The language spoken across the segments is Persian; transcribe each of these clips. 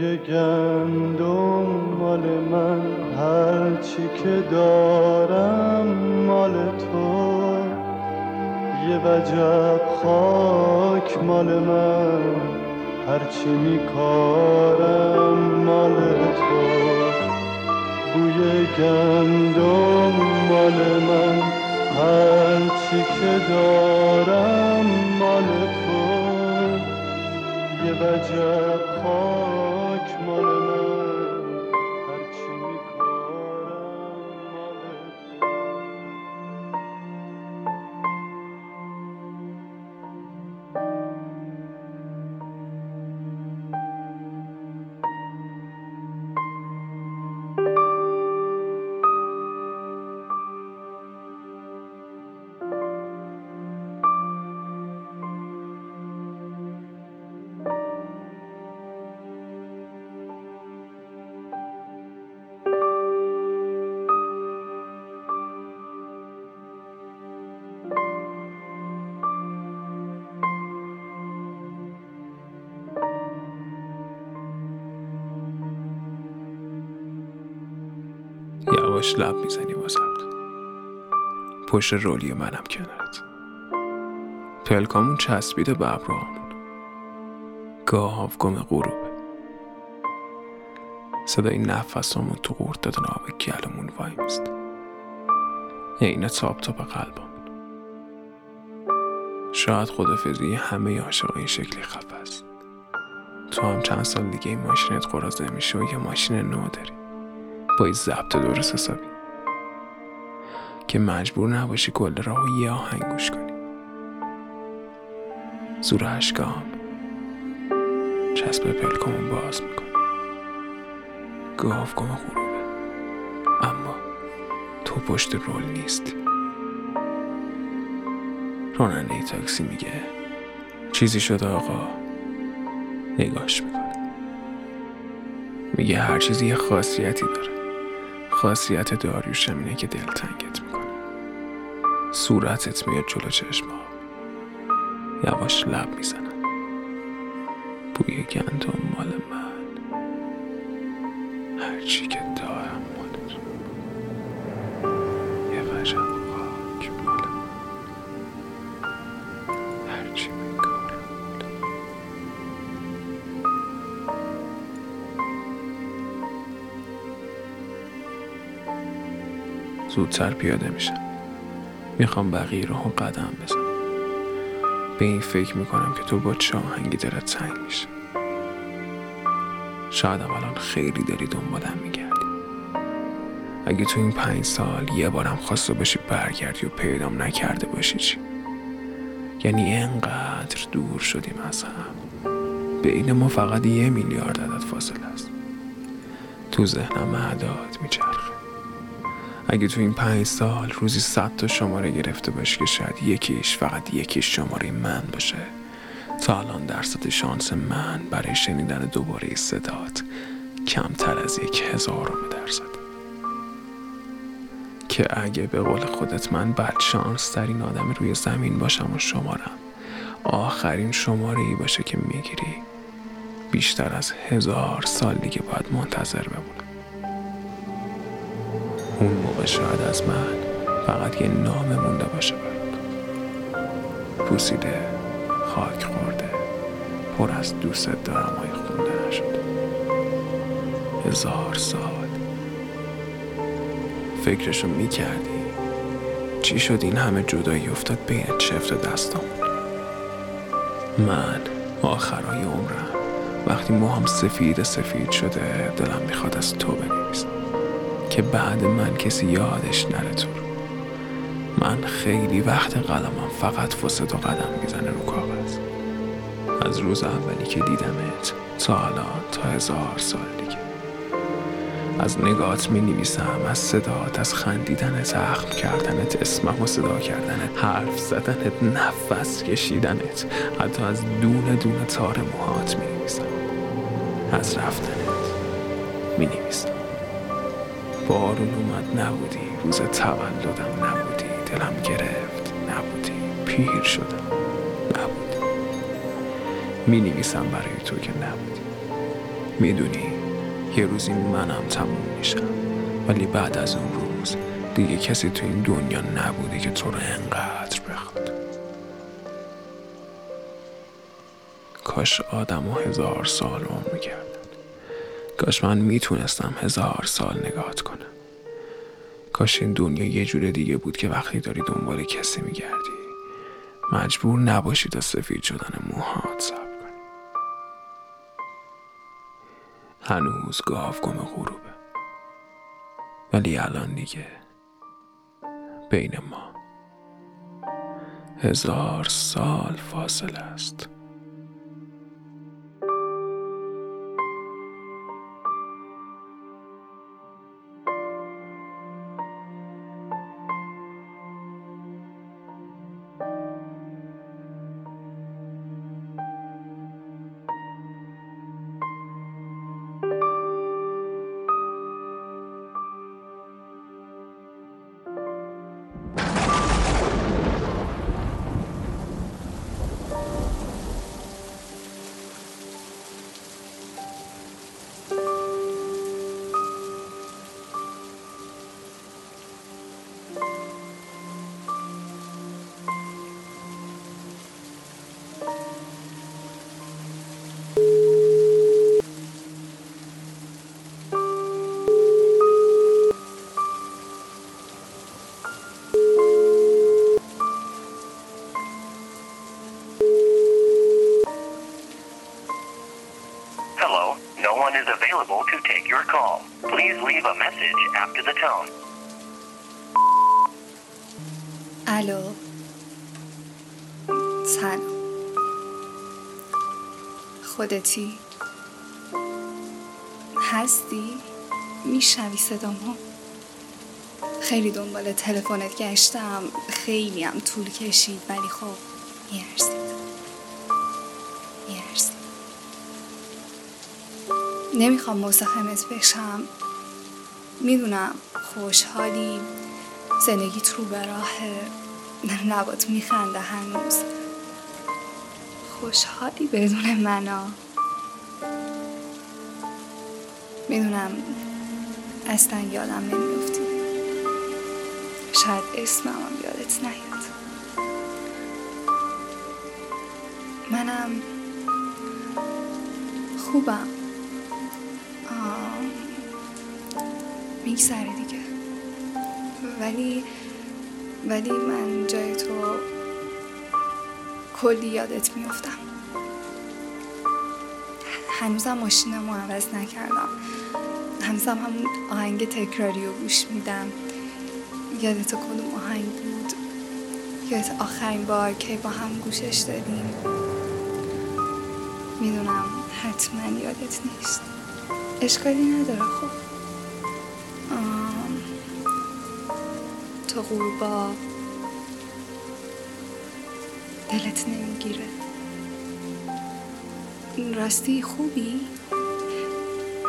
گندم مال من هرچی که دارم مال تو. یه وجب خاک مال من هرچی میکارم مال تو. بوی گندم مال من هرچی که دارم مال تو. یه وجب خاک مال یواش لب می‌زنی واسمت پشت رولی منم کنارت. پلکامون چسبیده به ابروهامون. گاهاف گم غروبه صدای نفسامون تو قورت دادن آب گلمون وای میست عین تاپ تاپ قلبمون شاید خدافزی همه عاشقا این شکلی خفه است. تو هم چند سال دیگه این ماشینت قرازه میشه و یه ماشین نو داری. این ضبط درست حسابی. که مجبور نباشی کل راه و یه آهنگ گوش کنی. زور اشکام. چسب پلکامون باز می‌کنه گاف گم غروبه. اما تو پشت رول نیستی. راننده تاکسی میگه چیزی شده آقا. نگاش می‌کنه. میگه هر چیزی یه خاصیتی داره. خاصیت داریوش اینه که دلتنگت می‌کنه. صورتت میاد جلو چشما یواش لب می‌زنم بوی گندم مال من. هرچی که زودتر پیاده میشم می‌خوام بقیه رو هم قدم بزنم. به این فکر می‌کنم که تو با چه آهنگی دلت تنگ میشه. شاید الان خیلی داری دنبالم میگردی. اگه تو این پنج سال یه بارم خواسته باشی برگردی و پیدام نکرده باشی چی؟ یعنی انقدر دور شدیم از هم. بین ما فقط یه میلیارد عدد فاصله است. تو ذهنم اعداد میچرخه. اگه تو این پنج سال روزی صد تا شماره گرفته باشی که شاید یکیش فقط یکیش شماره من باشه. تا الان درصد شانس من برای شنیدن دوباره صدات کمتر از یک هزارم درصد که اگه به قول خودت من بد شانس ترین آدم روی زمین باشم و شمارم آخرین شماره ای باشه که می‌گیری بیشتر از هزار سال دیگه باید منتظر بمونم. اون موقع شاید از من فقط یه نام مونده باشه. برات پوسیده خاک خورده پر از دوست دارم های خونده نشده هزار سال. فکرشو می‌کردی؟ چی شد این همه جدایی افتاد بین چفت دستامون؟ من آخرای عمرم وقتی موهام سفید سفید شده دلم می‌خواد از تو بنویسم. که بعد من کسی یادش نره تو رو. من خیلی وقت قلمم فقط واسه تو قدم می‌زنه رو کاغذ. از روز اولی که دیدمت تا الان تا هزار سال دیگه. از نگات می نویسم از صدات از خندیدنت زخم کردنت اسمم و صدا کردنت حرف زدنت نفس کشیدنت. حتی از دونه دونه تار موهات می نویسم از رفتنت می نویسم بارون اومد نبودی. روز تولدم نبودی. دلم گرفت. نبودی. پیر شدم. نبودی. می نویسم برای تو که نبودی. می‌دونی یه روزی منم تموم میشم. ولی بعد از اون روز دیگه کسی تو این دنیا نبوده که تو رو انقدر بخواد. کاش آدم و هزار سال عمر می‌کردن کاش من می‌تونستم هزار سال نگات کنم. کاش این دنیا یه جور دیگه بود که وقتی داری دنبال کسی میگردی مجبور نباشی تا سفید شدن موهات صبر کنی. هنوز گم غروبه. ولی الان دیگه بین ما هزار سال فاصله است. Take your call. Please leave a message after the tone. الو. سلام. خودتی؟ هستی؟ میشنوی صدامو؟ خیلی دنبال تلفنت گشتم. خیلی هم طول کشید ولی خب میارزید نمی‌خوام مزاحمت بشم. می‌دونم خوشحالی زندگیت رو به راه نبات میخنده هنوز. خوشحالی بدون منا. می‌دونم اصلا یادم نمیفتی. شاید اسمم هم یادت نیاد. منم خوبم. میگذره دیگه. ولی ولی من جای تو کلی یادت میفتم هنوزم ماشینم رو عوض نکردم. هنوزم همون آهنگ تکراری رو گوش میدم. یادت کدوم آهنگ بود؟ یادت آخرین بار که با هم گوشش دادیم؟ می‌دونم حتما یادت نیست. اشکالی نداره خب؟ تو غروبا دلت نمی‌گیره. راستی خوبی؟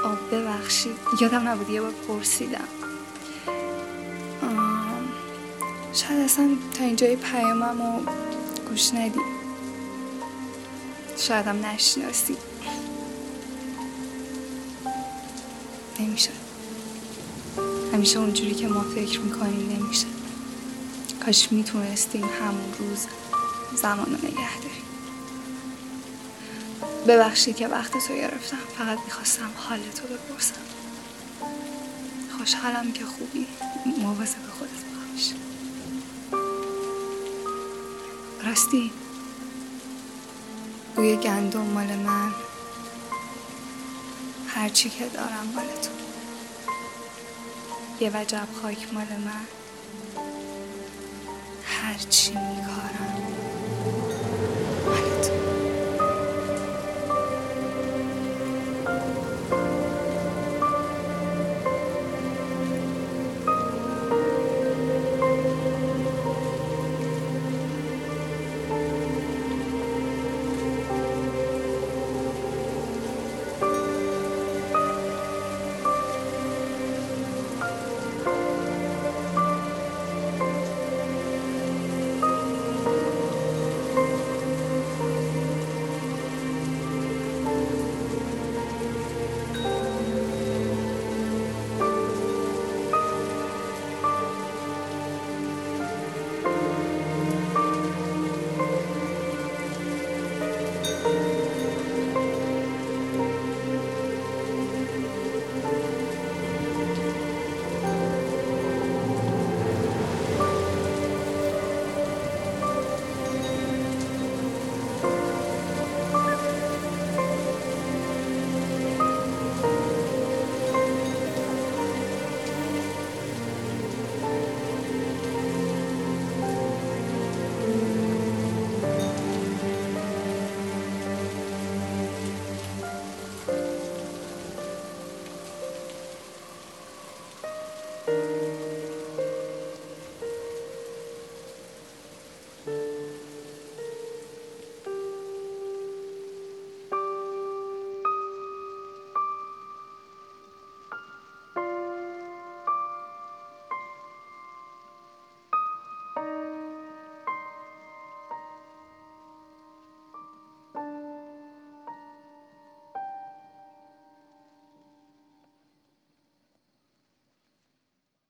آب ببخشید. یادم نبود یه بار پرسیدم. شاید اصلا تا اینجای پیامم رو گوش ندی. شاید هم نشناسی. نمیشه همیشه اونجوری که ما فکر می‌کنیم نمیشه. کاش می‌تونستیم همون روز زمان رو نگه داریم. ببخشید که وقت تو گرفتم. فقط می‌خواستم حال تو بپرسم. خوشحالم که خوبی. مواظب خودت باش. راستی؟ بوی گندم مال من. هرچی که دارم مال تو. یه وجب خاک مال من. هرچی میکارم. مال تو